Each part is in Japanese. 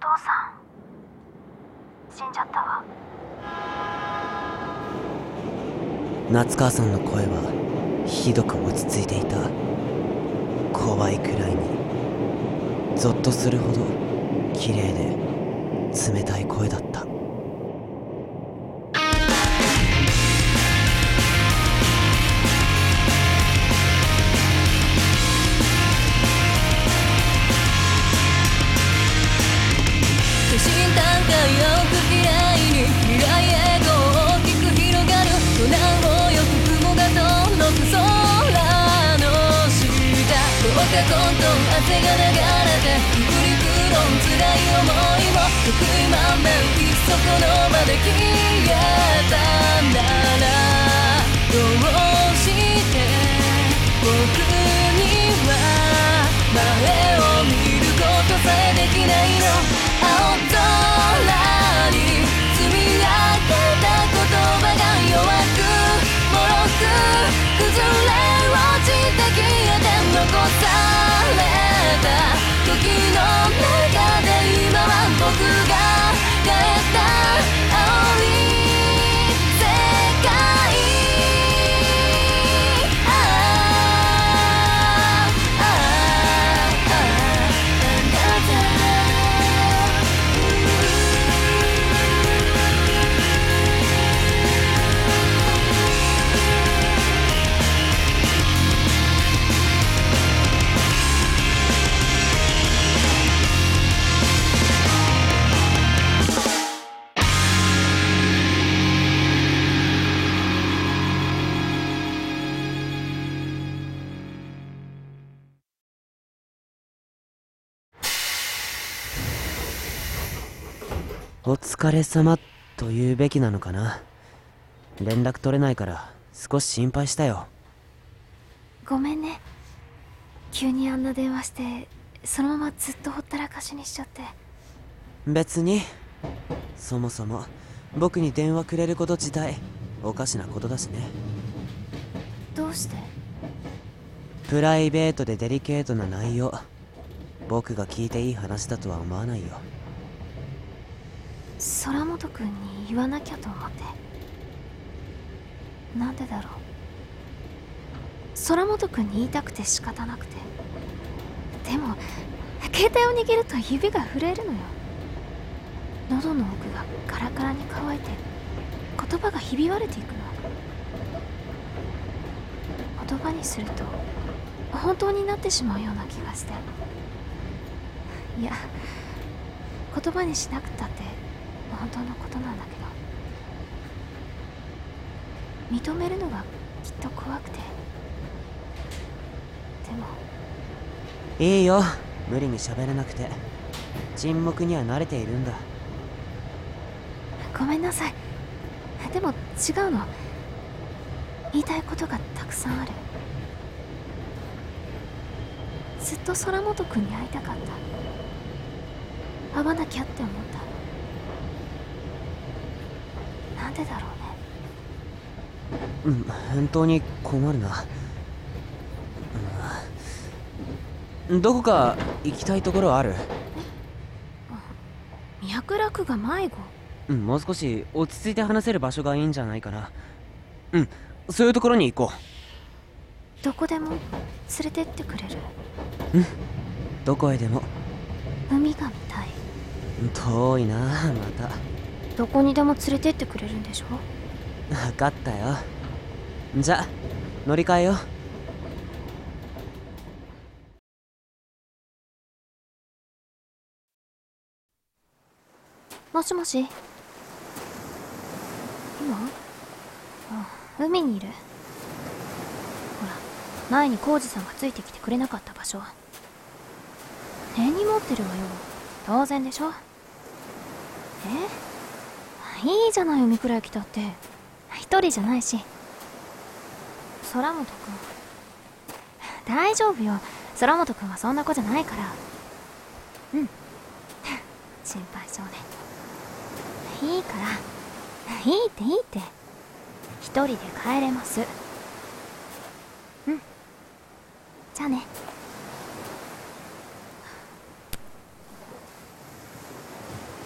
父さん。死んじゃったわ。夏川さんの声はひどく落ち着いていた。怖いくらいに。ゾッとするほど綺麗で冷たい声だった。の場で消えお疲れ様と言うべきなのかな。連絡取れないから少し心配したよ。ごめんね。急にあんな電話してそのままずっとほったらかしにしちゃって。別に。そもそも僕に電話くれること自体おかしなことだしね。どうして？プライベートでデリケートな内容。僕が聞いていい話だとは思わないよ空本君に言わなきゃと思って。なんでだろう。空本君に言いたくて仕方なくて。でも携帯を握ると指が震えるのよ。喉の奥がカラカラに乾いて言葉がひび割れていくの。言葉にすると本当になってしまうような気がして。いや言葉にしなくたって本当のことなんだけど。認めるのがきっと怖くて。でも。いいよ。無理に喋らなくて。沈黙には慣れているんだ。ごめんなさい。でも違うの。言いたいことがたくさんある。ずっと空本君に会いたかった。会わなきゃって思っただろうね。うん本当に困るな、うんどこか行きたいところある？脈絡が迷子？うんもう少し落ち着いて話せる場所がいいんじゃないかな。うんそういうところに行こどこでも連れてってくれる？うどこへでも。海が見たい。遠いなまたどこにでも連れてってくれるんでしょ？分かったよ。じゃ乗り換えよう。もしもし？今？あ海にいる。ほら前に浩二さんがついてきてくれなかった場所根に持ってるわよ。当然でしょ？え？いいじゃない海くらい来たって。一人じゃないし。空本くん大丈夫よ。空本くんはそんな子じゃないから。うん。心配性ね。いいから。いいっていいって。一人で帰れます。うん。じゃあね。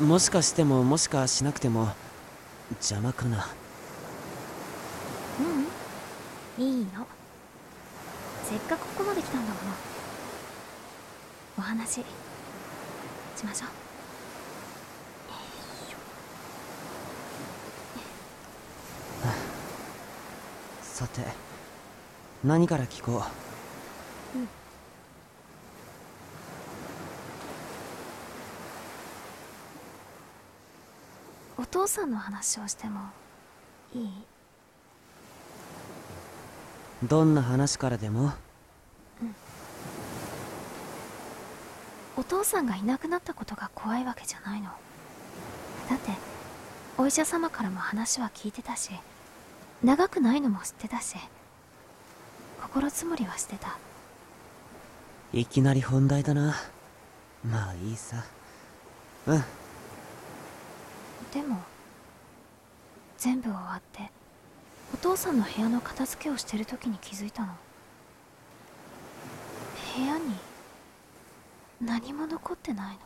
もしかしてももしかしなくても邪魔かな。ううん。いいのせっかくここまで来たんだものお話しましょう。さて何から聞こう？お父さんの話をしてもいい？どんな話からでも？お父さんがいなくなったことが怖いわけじゃないの。だってお医者様からも話は聞いてたし長くないのも知ってたし心積もりはしてた。いきなり本題だな。まあいいさ。うんでも全部終わってお父さんの部屋の片付けをしてる時に気づいたの。部屋に何も残ってないの。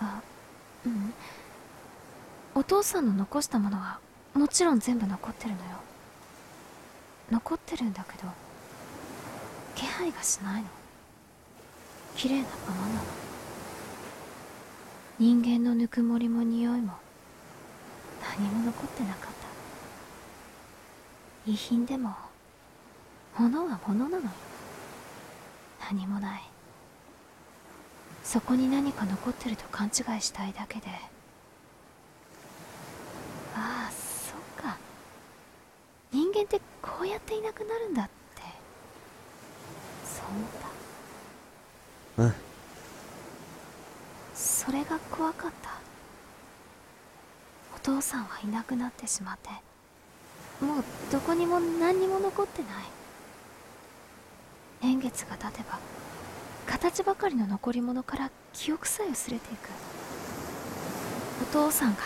あうん。お父さんの残したものはもちろん全部残ってるのよ。残ってるんだけど気配がしないの。綺麗なままなの。人間のぬくもりも匂いも何も残ってなかった。遺品でも物は物なのよ。何もない。そこに何か残ってると勘違いしたいだけで。ああそっか。人間ってこうやっていなくなるんだって。そう思ったうんそれが怖かった。お父さんはいなくなってしまってもうどこにも何にも残ってない。年月が経てば形ばかりの残り物から記憶さえ薄れていく。お父さんが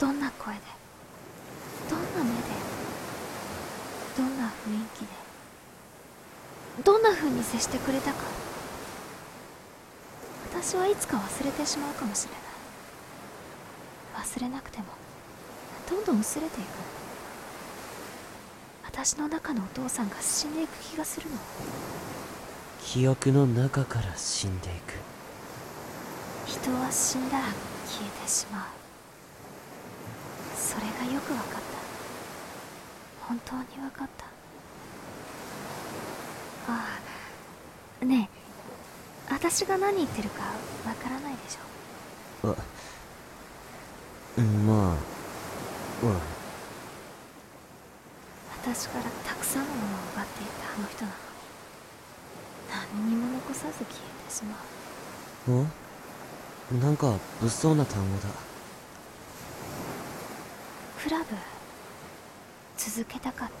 どんな声でどんな目でどんな雰囲気でどんな風に接してくれたか。私はいつか忘れてしまうかもしれない。忘れなくてもどんどん薄れていく。私の中のお父さんが死んでいく気がするの。記憶の中から死んでいく。人は死んだら消えてしまう。それがよく分かった。本当に分かった。ああ私が何言ってるかわからないでしょ。あうんまあうん私からたくさんのものを奪っていったあの人なの。に何にも残さず消えてしまう。お？なんか物騒な単語だ。クラブ続けたかった。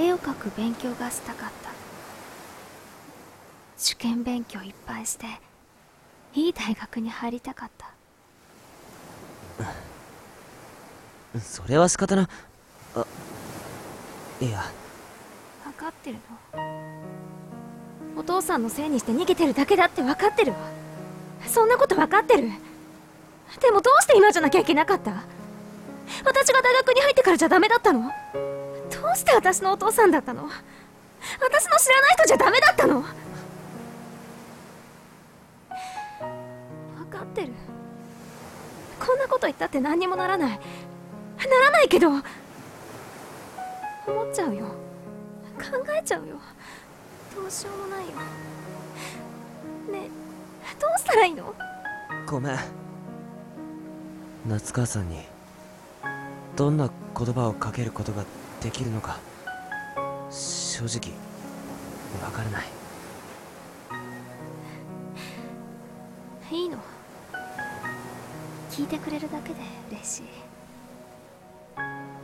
絵を描く勉強がしたかった受験勉強いっぱいしていい大学に入りたかった。それは仕方な。あいや。分かってるの？お父さんのせいにして逃げてるだけだって分かってるわ。そんなこと分かってる？でもどうして今じゃなきゃいけなかった？私が大学に入ってからじゃダメだったの？どうして私のお父さんだったの？私の知らない人じゃダメだったの？ってる。こんなこと言ったって何にもならない。ならないけど。思っちゃうよ。考えちゃうよ。どうしようもないよ。ねえどうしたらいいの？ごめん。夏川さんにどんな言葉をかけることができるのか正直わからない。いいの？聞いてくれるだけで嬉しい。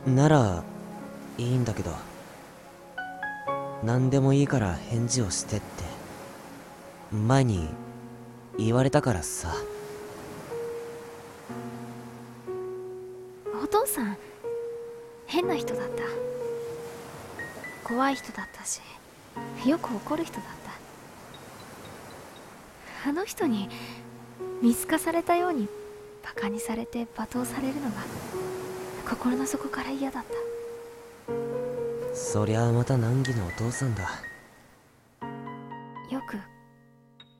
ならいいんだけど何でもいいから返事をしてって前に言われたからさ。お父さん変な人だった。怖い人だったしよく怒る人だった。あの人に見透かされたようにバカにされて罵倒されるのが心の底から嫌だった。そりゃあまた難儀のお父さんだ。よく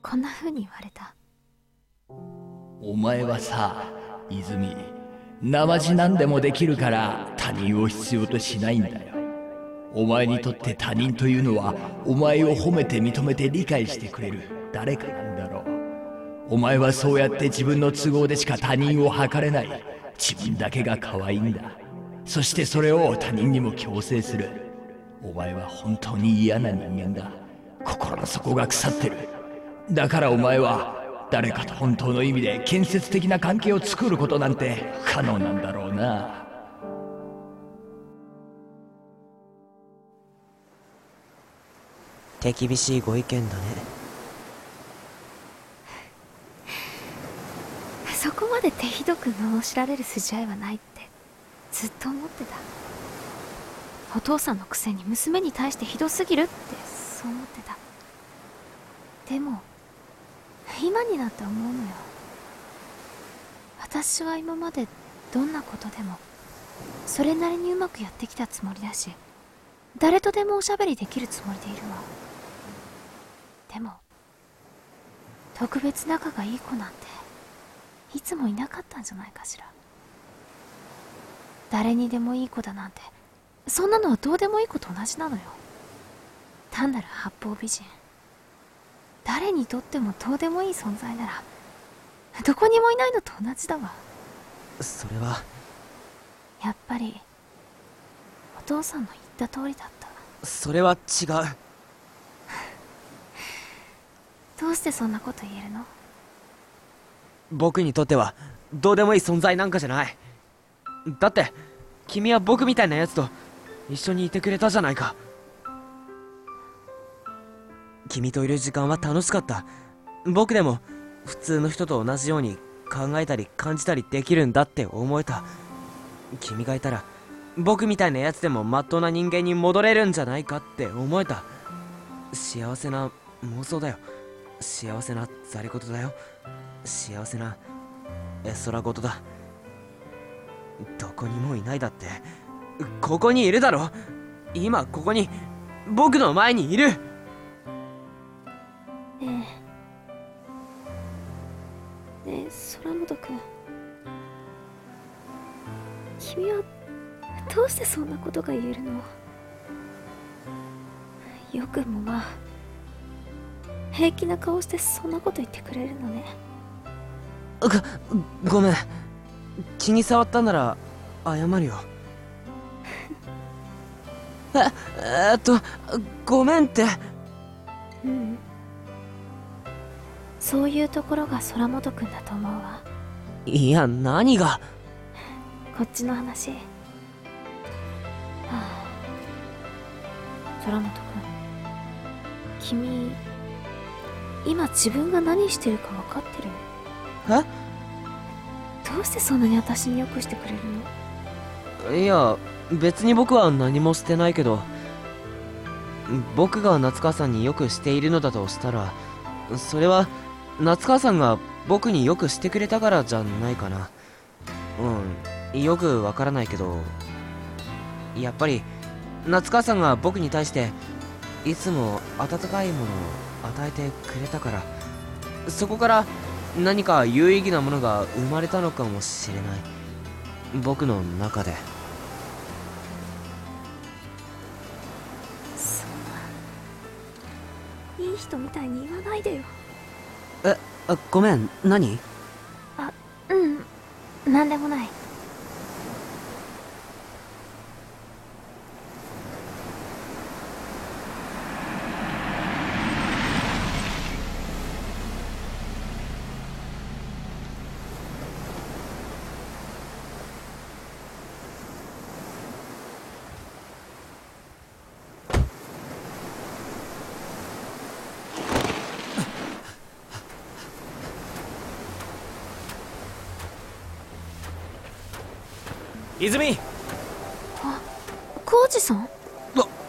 こんな風に言われた。お前はさ泉生地なんでもできるから他人を必要としないんだよ。お前にとって他人というのはお前を褒めて認めて理解してくれる誰かな。んだお前はそうやって自分の都合でしか他人を測れない。自分だけが可愛いんだ。そしてそれを他人にも強制する。お前は本当に嫌な人間だ。心の底が腐ってる。だからお前は誰かと本当の意味で建設的な関係を作ることなんて不可能なんだろうな。手厳しいご意見だね。そこまで手ひどく罵られる筋合いはないってずっと思ってた。お父さんのくせに娘に対してひどすぎるってそう思ってた。でも今になって思うのよ。私は今までどんなことでもそれなりにうまくやってきたつもりだし誰とでもおしゃべりできるつもりでいるわ。でも特別仲がいい子なんていつもいなかったんじゃないかしら。誰にでもいい子だなんて。そんなのはどうでもいい子と同じなのよ。単なる八方美人。誰にとってもどうでもいい存在ならどこにもいないのと同じだわ。それは。やっぱりお父さんの言った通りだった。それは違う。どうしてそんなこと言えるの？僕にとってはどうでもいい存在なんかじゃない。だって君は僕みたいなやつと一緒にいてくれたじゃないか。君といる時間は楽しかった。僕でも普通の人と同じように考えたり感じたりできるんだって思えた。君がいたら僕みたいなやつでもまっとうな人間に戻れるんじゃないかって思えた。幸せな妄想だよ。幸せなざり言だよ。幸せな絵空事だ。どこにもいないだってここにいるだろ。今ここに僕の前にいる。ねえ。ねえ空本君君はどうしてそんなことが言えるの？よくもまあ。平気な顔してそんなこと言ってくれるのね。ごごめん。気に障ったなら謝るよ。ええーっとごめんって。うん。そういうところが空本君だと思うわ。いや何が？こっちの話。はあ。空本君君今自分が何してるか分かってる？え？どうしてそんなに私によくしてくれるの？いや別に僕は何もしてないけど僕が夏川さんによくしているのだとしたらそれは夏川さんが僕によくしてくれたからじゃないかな。うんよくわからないけどやっぱり夏川さんが僕に対していつも温かいものを与えてくれたから。そこから何か有意義なものが生まれたのかもしれない。僕の中で。そんないい人みたいに言わないでよ。えあごめん。何？あうん。何でもない泉。コウジさん？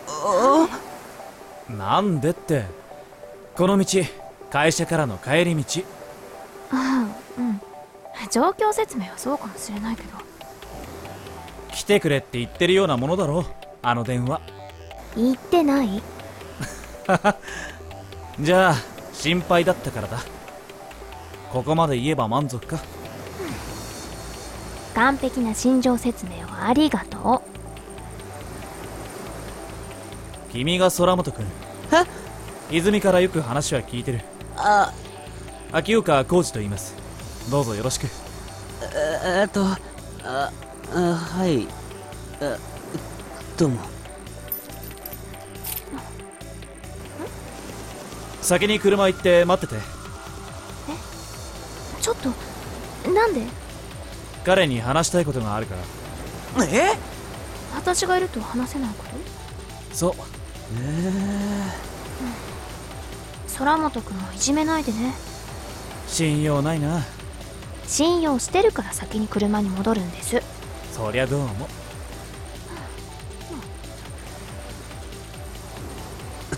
あなんでって。この道会社からの帰り道。ああうん。状況説明はそうかもしれないけど。来てくれって言ってるようなものだろあの電話。言ってない？じゃあ心配だったからだ。ここまで言えば満足か？完璧な心情説明をありがと君が空本君泉からよく話は聞いてる。あ。秋岡浩二と言います。どうぞよろしく。えーっとああはい。あどうも。先に車行って待ってて。うちょっとなんで？彼に話したいことがあるから。え？私がいると話せないこと？そう。空本君をいじめないでね。信用ないな。信用してるから先に車に戻るんです。そりゃどうも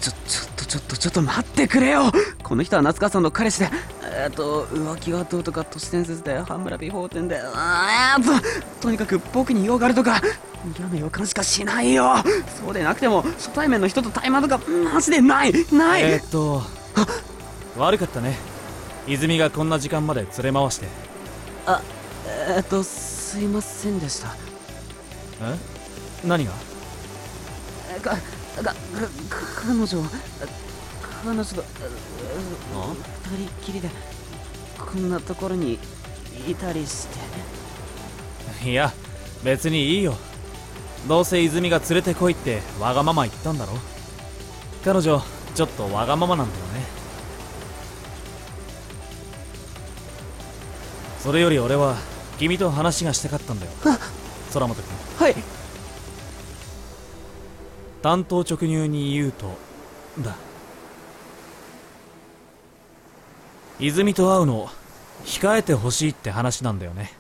ちょちょっとちょっとちょっと待ってくれよ。この人は夏川さんの彼氏でえーっと浮気がどうとか都市伝説で羽村美法店であーっととにかく僕に用があるとか嫌な予感しかしないよ。そうでなくても初対面の人と対マンとかマジでない。ない、えー、っと悪かったね。泉がこんな時間まで連れ回して。あえーっとすいませんでした。え？何が？えかかか彼女彼女と二人っきりでこんなところにいたりして。いや別にいいよ。どうせ泉が連れてこいってわがまま言ったんだろ。彼女ちょっとわがままなんだよね。それより俺は君と話がしたかったんだよ。空本君。はい。担当直入に言うとだ泉と会うの控えてほしいって話なんだよね。